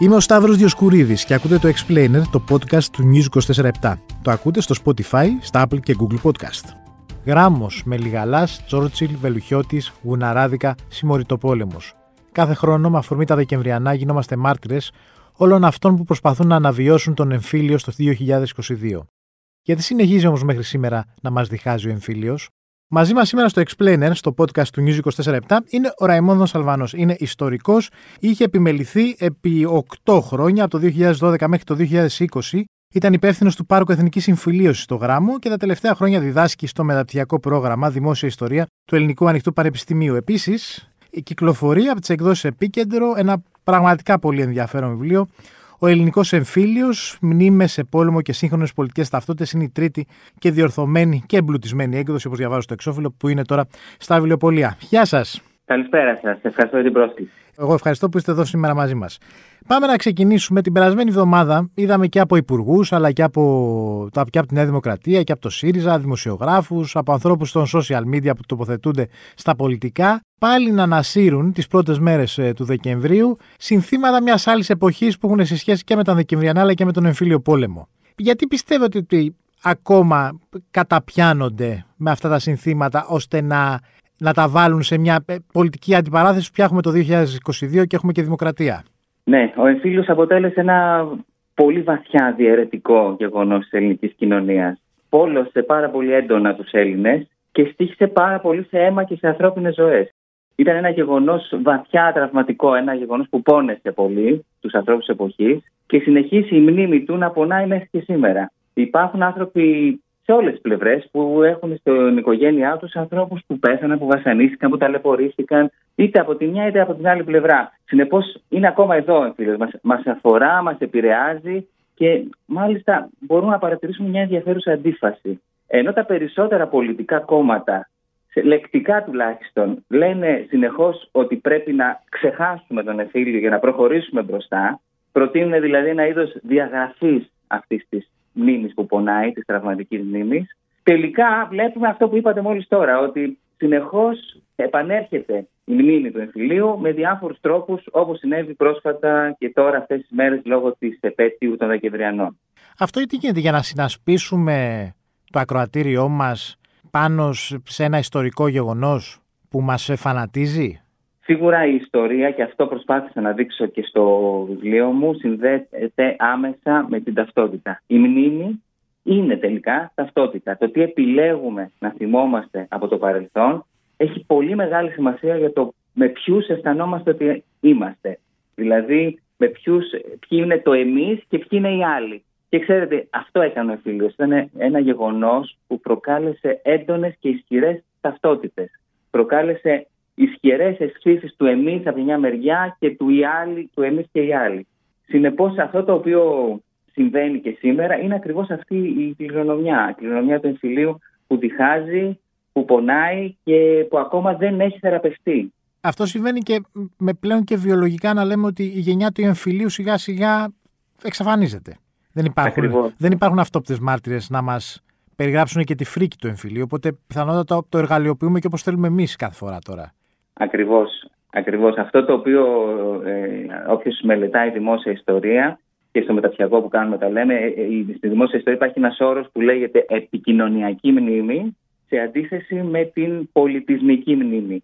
Είμαι ο Σταύρος Διοσκουρίδης και ακούτε το Explainer, το podcast του News 24-7. Το ακούτε στο Spotify, στα Apple και Google Podcast. Γράμμος, Μελιγαλάς, Τσόρτσιλ, Βελουχιώτης, Γουναράδικα, Συμμοριτοπόλεμος. Κάθε χρόνο, με αφορμή τα Δεκεμβριανά, γινόμαστε μάρτυρες όλων αυτών που προσπαθούν να αναβιώσουν τον εμφύλιο στο 2022. Γιατί συνεχίζει όμως μέχρι σήμερα να μας διχάζει ο εμφύλιος; Μαζί μας σήμερα στο Explainer, στο podcast του News 24 είναι ο Ραϊμόνδο Αλβανός. Είναι ιστορικός, είχε επιμεληθεί επί 8 χρόνια, από το 2012 μέχρι το 2020. Ήταν υπεύθυνος του Πάρκου Εθνικής Συμφιλίωσης στο Γράμμο και τα τελευταία χρόνια διδάσκει στο μεταπτυχιακό πρόγραμμα Δημόσια Ιστορία του Ελληνικού Ανοιχτού Πανεπιστημίου. Επίσης, κυκλοφορεί από τις εκδόσεις Επίκεντρο ένα πραγματικά πολύ ενδιαφέρον βιβλίο ο ελληνικός εμφύλιος, μνήμες σε πόλεμο και σύγχρονες πολιτικές ταυτότητες, είναι η τρίτη και διορθωμένη και εμπλουτισμένη έκδοση, όπως διαβάζω στο εξώφυλλο, που είναι τώρα στα βιβλιοπολία. Γεια σας. Καλησπέρα σας. Ευχαριστώ για την πρόσκληση. Εγώ ευχαριστώ που είστε εδώ σήμερα μαζί μας. Πάμε να ξεκινήσουμε. Την περασμένη εβδομάδα είδαμε και από υπουργούς, αλλά και από, και από τη Νέα Δημοκρατία και από το ΣΥΡΙΖΑ, δημοσιογράφους, από ανθρώπους των social media που τοποθετούνται στα πολιτικά, πάλι να ανασύρουν τις πρώτες μέρες ε, του Δεκεμβρίου συνθήματα μιας άλλης εποχής που έχουν σε σχέση και με τα Δεκεμβριανά αλλά και με τον εμφύλιο πόλεμο. Γιατί πιστεύετε ότι ακόμα καταπιάνονται με αυτά τα συνθήματα ώστε να να τα βάλουν σε μια ε, πολιτική αντιπαράθεση που έχουμε το 2022 και έχουμε και δημοκρατία. Ναι, ο εμφύλιο αποτέλεσε ένα πολύ βαθιά διαιρετικό γεγονός της ελληνικής κοινωνίας. Πόλωσε πάρα πολύ έντονα τους Έλληνες και στήχησε πάρα πολύ σε αίμα και σε ανθρώπινες ζωές. Ήταν ένα γεγονός βαθιά τραυματικό, ένα γεγονός που πόνεσε πολύ τους ανθρώπους εποχής και συνεχίσει η μνήμη του να πονάει μέχρι και σήμερα. Υπάρχουν άνθρωποι σε όλες τις πλευρές που έχουν στην οικογένειά τους ανθρώπους που πέθαναν, που βασανίστηκαν, που ταλαιπωρήθηκαν, είτε από τη μια είτε από την άλλη πλευρά. Συνεπώς είναι ακόμα εδώ, φίλε. Μας αφορά, μας επηρεάζει και μάλιστα μπορούμε να παρατηρήσουμε μια ενδιαφέρουσα αντίφαση. Ενώ τα περισσότερα πολιτικά κόμματα, λεκτικά τουλάχιστον, λένε συνεχώς ότι πρέπει να ξεχάσουμε τον εφήλιο για να προχωρήσουμε μπροστά, προτείνουν δηλαδή ένα είδος διαγραφής αυτής της μνήμης που πονάει, της τραυματικής μνήμης. Τελικά βλέπουμε αυτό που είπατε μόλις τώρα, ότι συνεχώς επανέρχεται η μνήμη του εμφυλίου με διάφορους τρόπους, όπως συνέβη πρόσφατα και τώρα αυτές τις μέρες λόγω της επέτειου των Δεκεμβριανών. Αυτό τι γίνεται για να συνασπίσουμε το ακροατήριό μας πάνω σε ένα ιστορικό γεγονός που μας φανατίζει; Σίγουρα η ιστορία, και αυτό προσπάθησα να δείξω και στο βιβλίο μου, συνδέεται άμεσα με την ταυτότητα. Η μνήμη είναι τελικά ταυτότητα. Το τι επιλέγουμε να θυμόμαστε από το παρελθόν έχει πολύ μεγάλη σημασία για το με ποιους αισθανόμαστε ότι είμαστε. Δηλαδή, με ποιους, ποιοι είναι το εμείς και ποιοι είναι οι άλλοι. Και ξέρετε, αυτό έκανε ο φίλο. Ήταν ένα γεγονός που προκάλεσε έντονες και ισχυρές ταυτότητες. Προκάλεσε ισχυρές αισθήσεις του εμείς από μια μεριά και του οι άλλοι, του εμείς και οι άλλοι. Συνεπώς, αυτό το οποίο συμβαίνει και σήμερα είναι ακριβώς αυτή η κληρονομιά. Η κληρονομιά του εμφυλίου που διχάζει, που πονάει και που ακόμα δεν έχει θεραπευτεί. Αυτό συμβαίνει και με πλέον και βιολογικά να λέμε ότι η γενιά του εμφυλίου σιγά σιγά εξαφανίζεται. Δεν υπάρχουν, δεν υπάρχουν αυτόπτες μάρτυρες να μας περιγράψουν και τη φρίκη του εμφυλίου, οπότε πιθανότατα το εργαλειοποιούμε και όπως θέλουμε εμείς κάθε φορά τώρα. Ακριβώς. Ακριβώς. Αυτό το οποίο ε, όποιος μελετάει δημόσια ιστορία και στο μεταπτυχιακό που κάνουμε τα λέμε, ε, ε, στη δημόσια ιστορία υπάρχει ένας όρος που λέγεται επικοινωνιακή μνήμη σε αντίθεση με την πολιτισμική μνήμη.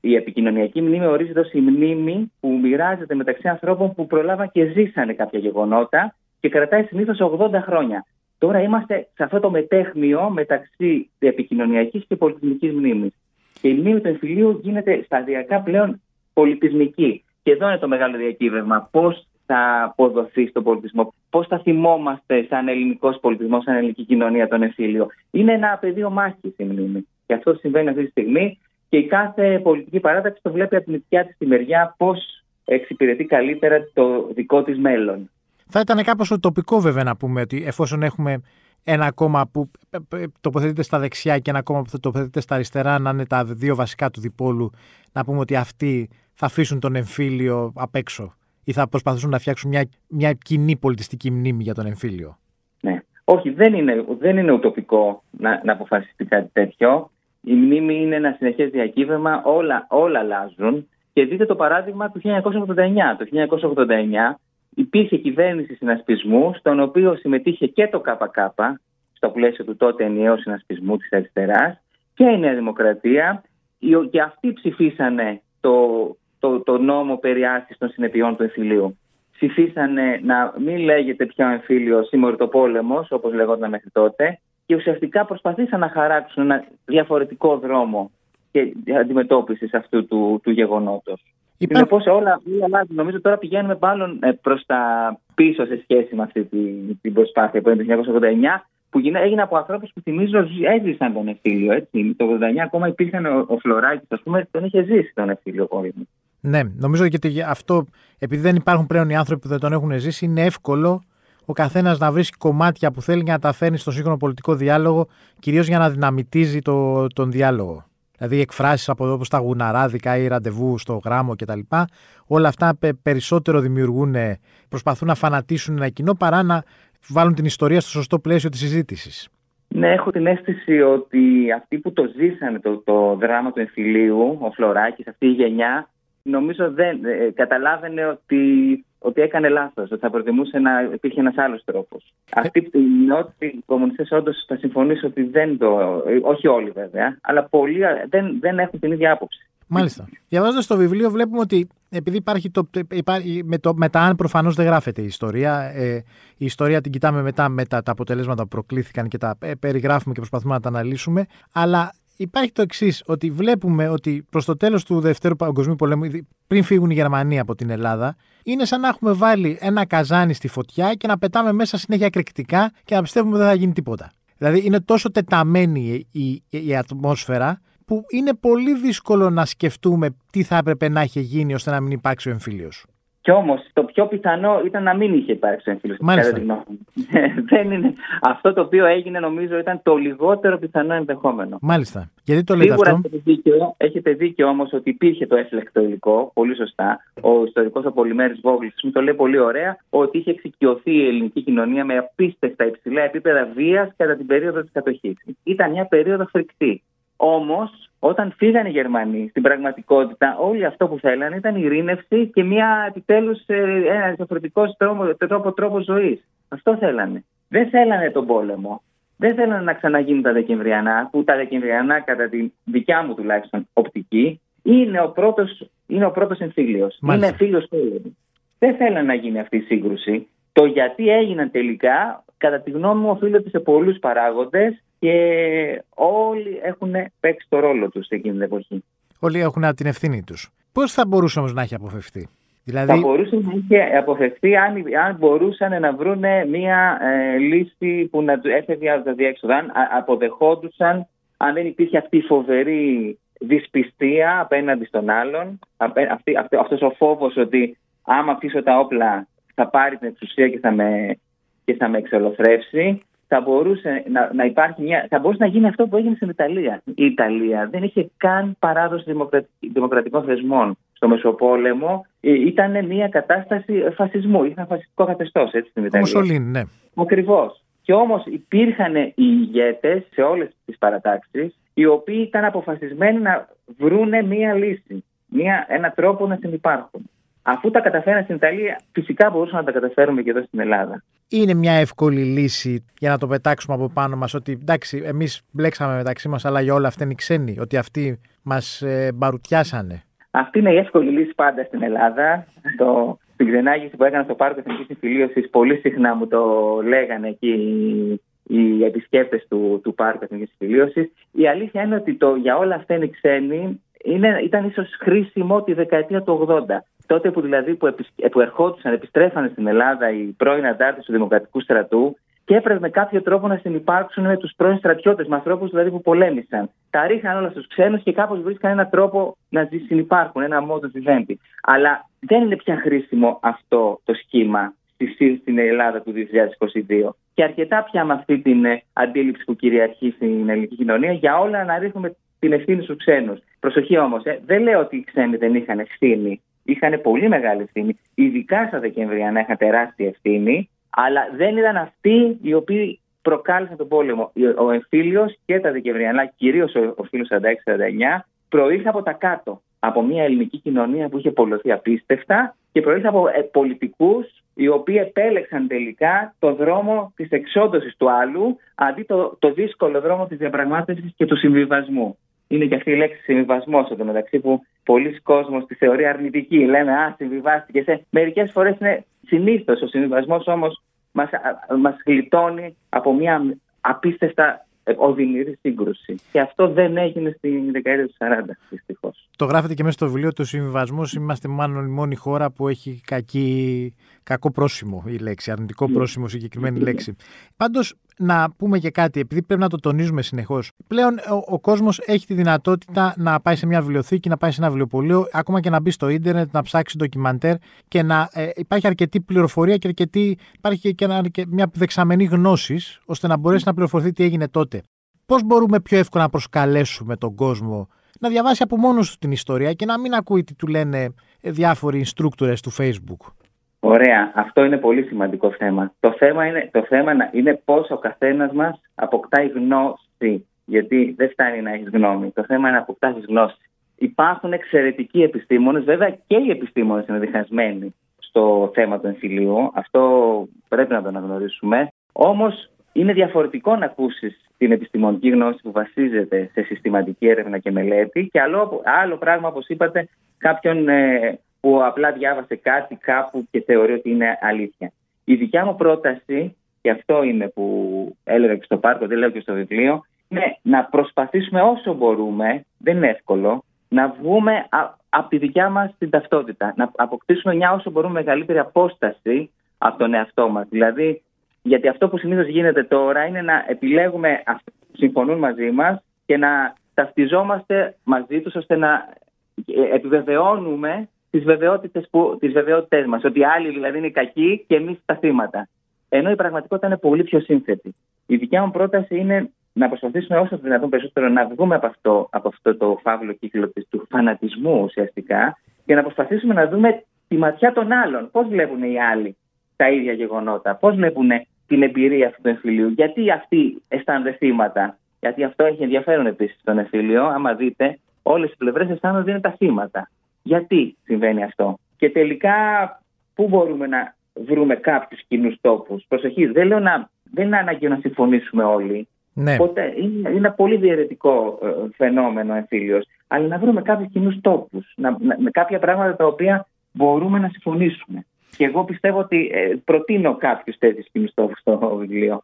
Η επικοινωνιακή μνήμη ορίζεται ως η μνήμη που μοιράζεται μεταξύ ανθρώπων που προλάβαν και ζήσανε κάποια γεγονότα και κρατάει συνήθως 80 χρόνια. Τώρα είμαστε σε αυτό το μετέχνιο μεταξύ επικοινωνιακής και πολιτισμικής μνήμης. Και η μνήμη του εμφυλίου γίνεται σταδιακά πλέον πολιτισμική. Και εδώ είναι το μεγάλο διακύβευμα. Πώς θα αποδοθεί στον πολιτισμό, πώς θα θυμόμαστε σαν ελληνικός πολιτισμός, σαν ελληνική κοινωνία τον εμφύλιο; Είναι ένα πεδίο μάχης η μνήμη. Και αυτό συμβαίνει αυτή τη στιγμή. Και η κάθε πολιτική παράταξη το βλέπει από την δικιά της τη μεριά πώς εξυπηρετεί καλύτερα το δικό της μέλλον. Θα ήταν κάπως τοπικό βέβαια να πούμε ότι εφόσον έχουμε ένα κόμμα που ε, ε, τοποθετείται στα δεξιά και ένα κόμμα που θα τοποθετείται στα αριστερά να είναι τα δύο βασικά του διπόλου, να πούμε ότι αυτοί θα αφήσουν τον εμφύλιο απ' έξω ή θα προσπαθήσουν να φτιάξουν μια, μια κοινή πολιτιστική μνήμη για τον εμφύλιο. Ναι. Όχι, δεν είναι, δεν είναι ουτοπικό να, να αποφασιστεί κάτι τέτοιο. Η μνήμη είναι ένα συνεχές διακύβευμα, όλα, όλα αλλάζουν. Και δείτε το παράδειγμα του 1989. Το 1989 υπήρχε κυβέρνηση συνασπισμού, στον οποίο συμμετείχε και το ΚΚ, στο πλαίσιο του τότε ενιαίου συνασπισμού της αριστεράς, και η Νέα Δημοκρατία, και αυτοί ψηφίσανε το, το, το νόμο περί των συνεπειών του εμφυλίου. Ψηφίσανε να μην λέγεται πια ο εμφύλιος πόλεμο, όπως λεγόταν μέχρι τότε, και ουσιαστικά προσπαθήσαν να χαράξουν ένα διαφορετικό δρόμο και αντιμετώπισης αυτού του, του γεγονότος. Υπά... όλα, όλα αλλάζουν. Νομίζω τώρα πηγαίνουμε πάλι ε, προς τα πίσω σε σχέση με αυτή την, την προσπάθεια που είναι το 1989 που έγινε από ανθρώπους που θυμίζω έζησαν τον εφήλιο. Έτσι. Το 1989 ακόμα υπήρχαν ο, ο Φλωράκης, ας πούμε, τον είχε ζήσει τον εφήλιο πόλεμο. Ναι, νομίζω ότι αυτό, επειδή δεν υπάρχουν πλέον οι άνθρωποι που δεν τον έχουν ζήσει, είναι εύκολο ο καθένας να βρίσκει κομμάτια που θέλει να τα φέρνει στο σύγχρονο πολιτικό διάλογο, κυρίως για να δυναμητίζει το, τον διάλογο. Δηλαδή εκφράσεις από όπως τα γουναράδικα ή ραντεβού στο γράμμο κτλ. Όλα αυτά περισσότερο δημιουργούν, προσπαθούν να φανατίσουν ένα κοινό παρά να βάλουν την ιστορία στο σωστό πλαίσιο της συζήτησης. Ναι, έχω την αίσθηση ότι αυτοί που το ζήσανε το, το δράμα του εμφυλίου, ο Φλωράκης, αυτή η γενιά, νομίζω δεν ε, καταλάβαινε ότι, ότι έκανε λάθος, ότι θα προτιμούσε να υπήρχε ένας άλλος τρόπος. Ε... Αυτοί οι κομμουνιστές όντως θα συμφωνήσω ότι δεν το. Όχι όλοι βέβαια, αλλά πολλοί δεν, δεν έχουν την ίδια άποψη. Μάλιστα. Διαβάζοντας το βιβλίο, βλέπουμε ότι επειδή υπάρχει το, υπάρχει, με, το, με τα αν προφανώς δεν γράφεται η ιστορία. Ε, η ιστορία την κοιτάμε μετά με τα, τα αποτελέσματα που προκλήθηκαν και τα ε, περιγράφουμε και προσπαθούμε να τα αναλύσουμε. Αλλά υπάρχει το εξής, ότι βλέπουμε ότι προς το τέλος του Δευτέρου Παγκοσμίου Πολέμου, πριν φύγουν οι Γερμανοί από την Ελλάδα, είναι σαν να έχουμε βάλει ένα καζάνι στη φωτιά και να πετάμε μέσα συνέχεια εκρηκτικά και να πιστεύουμε ότι δεν θα γίνει τίποτα. Δηλαδή είναι τόσο τεταμένη η, η, η ατμόσφαιρα που είναι πολύ δύσκολο να σκεφτούμε τι θα έπρεπε να έχει γίνει ώστε να μην υπάρξει ο εμφύλιος. Κι όμως το πιο πιθανό ήταν να μην είχε υπάρξει ο εμφύλιος. Μάλιστα. Δεν είναι. Αυτό το οποίο έγινε νομίζω ήταν το λιγότερο πιθανό ενδεχόμενο. Μάλιστα. Γιατί το λέτε Σίγουρα αυτό. Έχετε δίκιο, έχετε δίκιο όμως ότι υπήρχε το έφλεκτο υλικό. Πολύ σωστά. Ο ιστορικός Απολυμέρη Βόγλης μου το λέει πολύ ωραία ότι είχε εξοικειωθεί η ελληνική κοινωνία με απίστευτα υψηλά επίπεδα βίας κατά την περίοδο της κατοχής. Ήταν μια περίοδο φρικτή. Όμως, όταν φύγαν οι Γερμανοί, στην πραγματικότητα, όλοι αυτό που θέλανε ήταν ειρήνευση και μια επιτέλους ε, ένας διαφορετικός τρόπο, τρόπο, τρόπος ζωής. Αυτό θέλανε. Δεν θέλανε τον πόλεμο. Δεν θέλανε να ξαναγίνουν τα Δεκεμβριανά, που τα Δεκεμβριανά, κατά τη δικιά μου τουλάχιστον οπτική, είναι ο πρώτος είναι ο πρώτος εμφύλιος. Είναι φίλος πόλεμου. Δεν θέλανε να γίνει αυτή η σύγκρουση. Το γιατί έγιναν τελικά, κατά τη γνώμη μου, οφείλεται σε πολλούς παράγοντες και όλοι έχουν παίξει το ρόλο τους εκείνη την εποχή. Όλοι έχουν την ευθύνη τους. Πώς θα μπορούσε όμως να έχει αποφευθεί; Δηλαδή... Θα μπορούσε να έχει αποφευθεί αν, αν μπορούσαν να βρουν μια ε, λύση που να του έφευγε από τα διέξοδα. Αν αποδεχόντουσαν, αν δεν υπήρχε αυτή η φοβερή δυσπιστία απέναντι στον άλλον, αυτή, αυτή, αυτός ο φόβος ότι άμα αφήσω τα όπλα θα πάρει την εξουσία και θα με, και θα με εξολοθρεύσει θα μπορούσε να, να υπάρχει μια, θα μπορούσε να γίνει αυτό που έγινε στην Ιταλία. Η Ιταλία δεν είχε καν παράδοση δημοκρατικών θεσμών. Στο Μεσοπόλεμο ε, ήταν μια κατάσταση φασισμού. Είχαν φασιστικό καθεστώς έτσι στην Ιταλία. Μουσολίν, ναι. Ακριβώς. Και όμως υπήρχαν οι ηγέτες σε όλες τις παρατάξεις, οι οποίοι ήταν αποφασισμένοι να βρούνε μία λύση. Μία, ένα τρόπο να συνεπάρχουν. Αφού τα καταφέραν στην Ιταλία, φυσικά μπορούσαμε να τα καταφέρουμε και εδώ στην Ελλάδα. Είναι μια εύκολη λύση για να το πετάξουμε από πάνω μας ότι εντάξει, εμείς μπλέξαμε μεταξύ μας, αλλά για όλα αυτά είναι οι ξένοι, ότι αυτοί μας ε, μπαρουτιάσανε. Αυτή είναι η εύκολη λύση πάντα στην Ελλάδα. Το, στην ξενάγηση που έκανα στο Πάρκο Εθνικής Συμφιλίωσης, πολύ συχνά μου το λέγανε εκεί οι επισκέπτες του, του Πάρκου Εθνικής Συμφιλίωσης. Η αλήθεια είναι ότι το, για όλα αυτά είναι ξένοι. Είναι, ήταν ίσως χρήσιμο τη δεκαετία του 80 τότε που δηλαδή που, που ερχόντουσαν, επιστρέφανε στην Ελλάδα οι πρώην αντάρτες του Δημοκρατικού στρατού και έπρεπε με κάποιο τρόπο να συνεπάρξουν με τους πρώην στρατιώτες, με ανθρώπους δηλαδή που πολέμησαν. Τα ρίχναν όλα στους ξένους και κάπως βρίσκαν έναν τρόπο να συνεπάρχουν, ένα μόδο βιβέντη. Αλλά δεν είναι πια χρήσιμο αυτό το σχήμα στην Ελλάδα του 2022. Και αρκετά πια με αυτή την ε, αντίληψη που κυριαρχεί στην ελληνική κοινωνία για όλα να ρίχνουμε την ευθύνη στους ξένους. Προσοχή όμως, ε, δεν λέω ότι οι ξένοι δεν είχαν ευθύνη είχαν πολύ μεγάλη ευθύνη. Ειδικά στα Δεκεμβριανά είχαν τεράστια ευθύνη, αλλά δεν ήταν αυτοί οι οποίοι προκάλεσαν τον πόλεμο. Ο εμφύλιος και τα Δεκεμβριανά, κυρίως ο φίλος 46-49, προήλθε από τα κάτω. Από μια ελληνική κοινωνία που είχε πολλωθεί απίστευτα και προήλθε από ε, πολιτικούς οι οποίοι επέλεξαν τελικά το δρόμο της εξόντωσης του άλλου αντί το, το δύσκολο δρόμο της διαπραγμάτευσης και του συμβιβασμού. Είναι και αυτή η λέξη συμβιβασμό εδώ μεταξύ που πολλοί κόσμοι τη θεωρεί αρνητική. Λένε Α, συμβιβάστηκε. Σε... Μερικές φορές είναι συνήθως ο συμβιβασμό όμως μας γλιτώνει από μια απίστευτα οδυνηρή σύγκρουση. Και αυτό δεν έγινε στην δεκαετία του 40, δυστυχώς. Το γράφετε και μέσα στο βιβλίο του συμβιβασμού. Είμαστε μάλλον η μόνη χώρα που έχει κακή, κακό πρόσημο η λέξη, αρνητικό ναι. πρόσημο συγκεκριμένη λέξη. Πάντως, να πούμε και κάτι, επειδή πρέπει να το τονίζουμε συνεχώς. Πλέον ο, ο κόσμος έχει τη δυνατότητα να πάει σε μια βιβλιοθήκη, να πάει σε ένα βιβλιοπωλείο, ακόμα και να μπει στο ίντερνετ, να ψάξει ντοκιμαντέρ και να ε, υπάρχει αρκετή πληροφορία και αρκετή, υπάρχει και, ένα, και μια δεξαμενή γνώσης, ώστε να μπορέσει να πληροφορηθεί τι έγινε τότε. Πώς μπορούμε πιο εύκολα να προσκαλέσουμε τον κόσμο να διαβάσει από μόνος του την ιστορία και να μην ακούει τι του λένε διάφοροι instructors του Facebook; Ωραία. Αυτό είναι πολύ σημαντικό θέμα. Το θέμα είναι, το θέμα είναι πώς ο καθένας μας αποκτάει γνώση. Γιατί δεν φτάνει να έχεις γνώμη. Το θέμα είναι να αποκτάσει γνώση. Υπάρχουν εξαιρετικοί επιστήμονες, βέβαια και οι επιστήμονες είναι διχασμένοι στο θέμα του εμφυλίου. Αυτό πρέπει να το αναγνωρίσουμε. Όμως είναι διαφορετικό να ακούσεις την επιστημονική γνώση που βασίζεται σε συστηματική έρευνα και μελέτη και άλλο, άλλο πράγμα, όπως είπατε, κάποιον ε, που απλά διάβασε κάτι κάπου και θεωρεί ότι είναι αλήθεια. Η δικιά μου πρόταση, και αυτό είναι που έλεγα και στο πάρκο, δεν λέω και στο βιβλίο, είναι να προσπαθήσουμε όσο μπορούμε, δεν είναι εύκολο, να βγούμε από τη δικιά μας την ταυτότητα, να αποκτήσουμε μια όσο μπορούμε μεγαλύτερη απόσταση από τον εαυτό μας. Δηλαδή, γιατί αυτό που συνήθως γίνεται τώρα είναι να επιλέγουμε αυτούς που συμφωνούν μαζί μας και να ταυτιζόμαστε μαζί τους ώστε να επιβεβαιώνουμε τις βεβαιότητες, που, τις βεβαιότητες μας, ότι άλλοι δηλαδή είναι κακοί και εμείς τα θύματα. Ενώ η πραγματικότητα είναι πολύ πιο σύνθετη. Η δικιά μου πρόταση είναι να προσπαθήσουμε όσο το δυνατόν περισσότερο να βγούμε από αυτό, από αυτό το φαύλο κύκλο του φανατισμού ουσιαστικά και να προσπαθήσουμε να δούμε τη ματιά των άλλων. Πώς βλέπουν οι άλλοι τα ίδια γεγονότα, πώς βλέπουν την εμπειρία αυτού του εμφυλίου, γιατί αυτοί αισθάνονται θύματα. Γιατί αυτό έχει ενδιαφέρον επίσης στον εμφύλιο. Άμα δείτε, όλες οι πλευρές αισθάνονται ότι είναι τα θύματα. Γιατί συμβαίνει αυτό; Και τελικά πού μπορούμε να βρούμε κάποιους κοινούς τόπους; Προσοχής, δεν λέω να, δεν είναι ανάγκη να συμφωνήσουμε όλοι. Ναι. Οπότε είναι, είναι ένα πολύ διαιρετικό ε, φαινόμενο εμφύλιος. Αλλά να βρούμε κάποιους κοινούς τόπους. με κάποια πράγματα τα οποία μπορούμε να συμφωνήσουμε. Και εγώ πιστεύω ότι ε, προτείνω κάποιους τέτοιους κοινούς τόπους στο βιβλίο.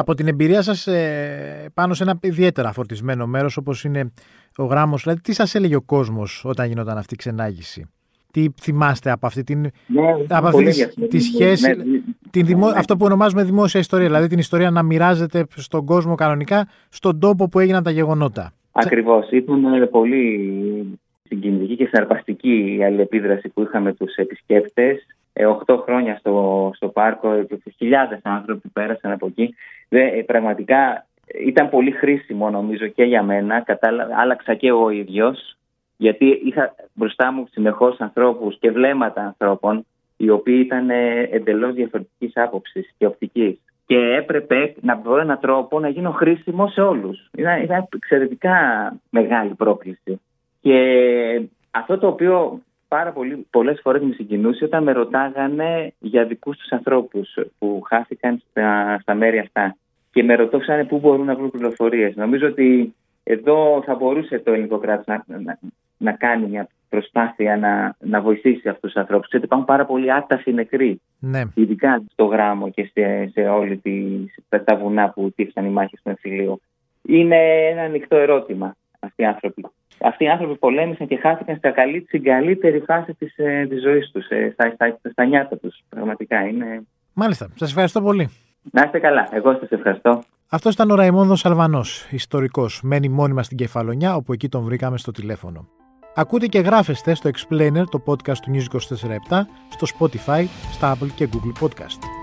Από την εμπειρία σας ε, πάνω σε ένα ιδιαίτερα φορτισμένο μέρος όπως είναι ο γράμμος, δηλαδή τι σας έλεγε ο κόσμος όταν γινόταν αυτή η ξενάγηση; Τι θυμάστε από αυτή την ναι, από αυτή τη, σχέση, ναι, την δημο, ναι. αυτό που ονομάζουμε δημόσια ιστορία, δηλαδή την ιστορία να μοιράζεται στον κόσμο κανονικά στον τόπο που έγιναν τα γεγονότα. Ακριβώς. Ήταν πολύ συγκινητική και συναρπαστική η αλληλεπίδραση που είχαμε τους επισκέπτες. Ε, 8 χρόνια στο, στο πάρκο, χιλιάδες άνθρωποι πέρασαν από εκεί. Δε, ε, πραγματικά ήταν πολύ χρήσιμο νομίζω και για μένα. Κατάλα, άλλαξα και εγώ ίδιος, γιατί είχα μπροστά μου συνεχώς ανθρώπους και βλέμματα ανθρώπων οι οποίοι ήταν ε, εντελώς διαφορετικής άποψης και οπτικής. Και έπρεπε να βρω έναν τρόπο να γίνω χρήσιμο σε όλους. Ήταν, ήταν εξαιρετικά μεγάλη πρόκληση. Και αυτό το οποίο πάρα πολύ, πολλές φορές με συγκινούσε όταν με ρωτάγανε για δικούς τους ανθρώπους που χάθηκαν στα, στα μέρη αυτά και με ρωτούσαν πού μπορούν να βρουν πληροφορίες. Νομίζω ότι εδώ θα μπορούσε το ελληνικό κράτος να, να, να κάνει μια προσπάθεια να, να βοηθήσει αυτούς τους ανθρώπους. Γιατί υπάρχουν πάρα πολλοί άταφοι νεκροί, ναι. ειδικά στο γράμμο και σε, σε όλη τη, τα βουνά που τύχησαν οι μάχες του εμφυλίου. Είναι ένα ανοιχτό ερώτημα αυτοί οι άνθρωποι αυτοί οι άνθρωποι πολέμησαν και χάθηκαν στα καλή, στην καλύτερη φάση της, ε, της ζωής τους, ε, στα, στα, στα νιάτα τους. Πραγματικά είναι... Μάλιστα. Σας ευχαριστώ πολύ. Να είστε καλά. Εγώ σας ευχαριστώ. Αυτός ήταν ο Ραϊμόνδο Αλβανός, ιστορικός. Μένει μόνιμα στην Κεφαλονιά, όπου εκεί τον βρήκαμε στο τηλέφωνο. Ακούτε και γράφεστε στο Explainer, το podcast του News 24 στο Spotify, στα Apple και Google Podcast.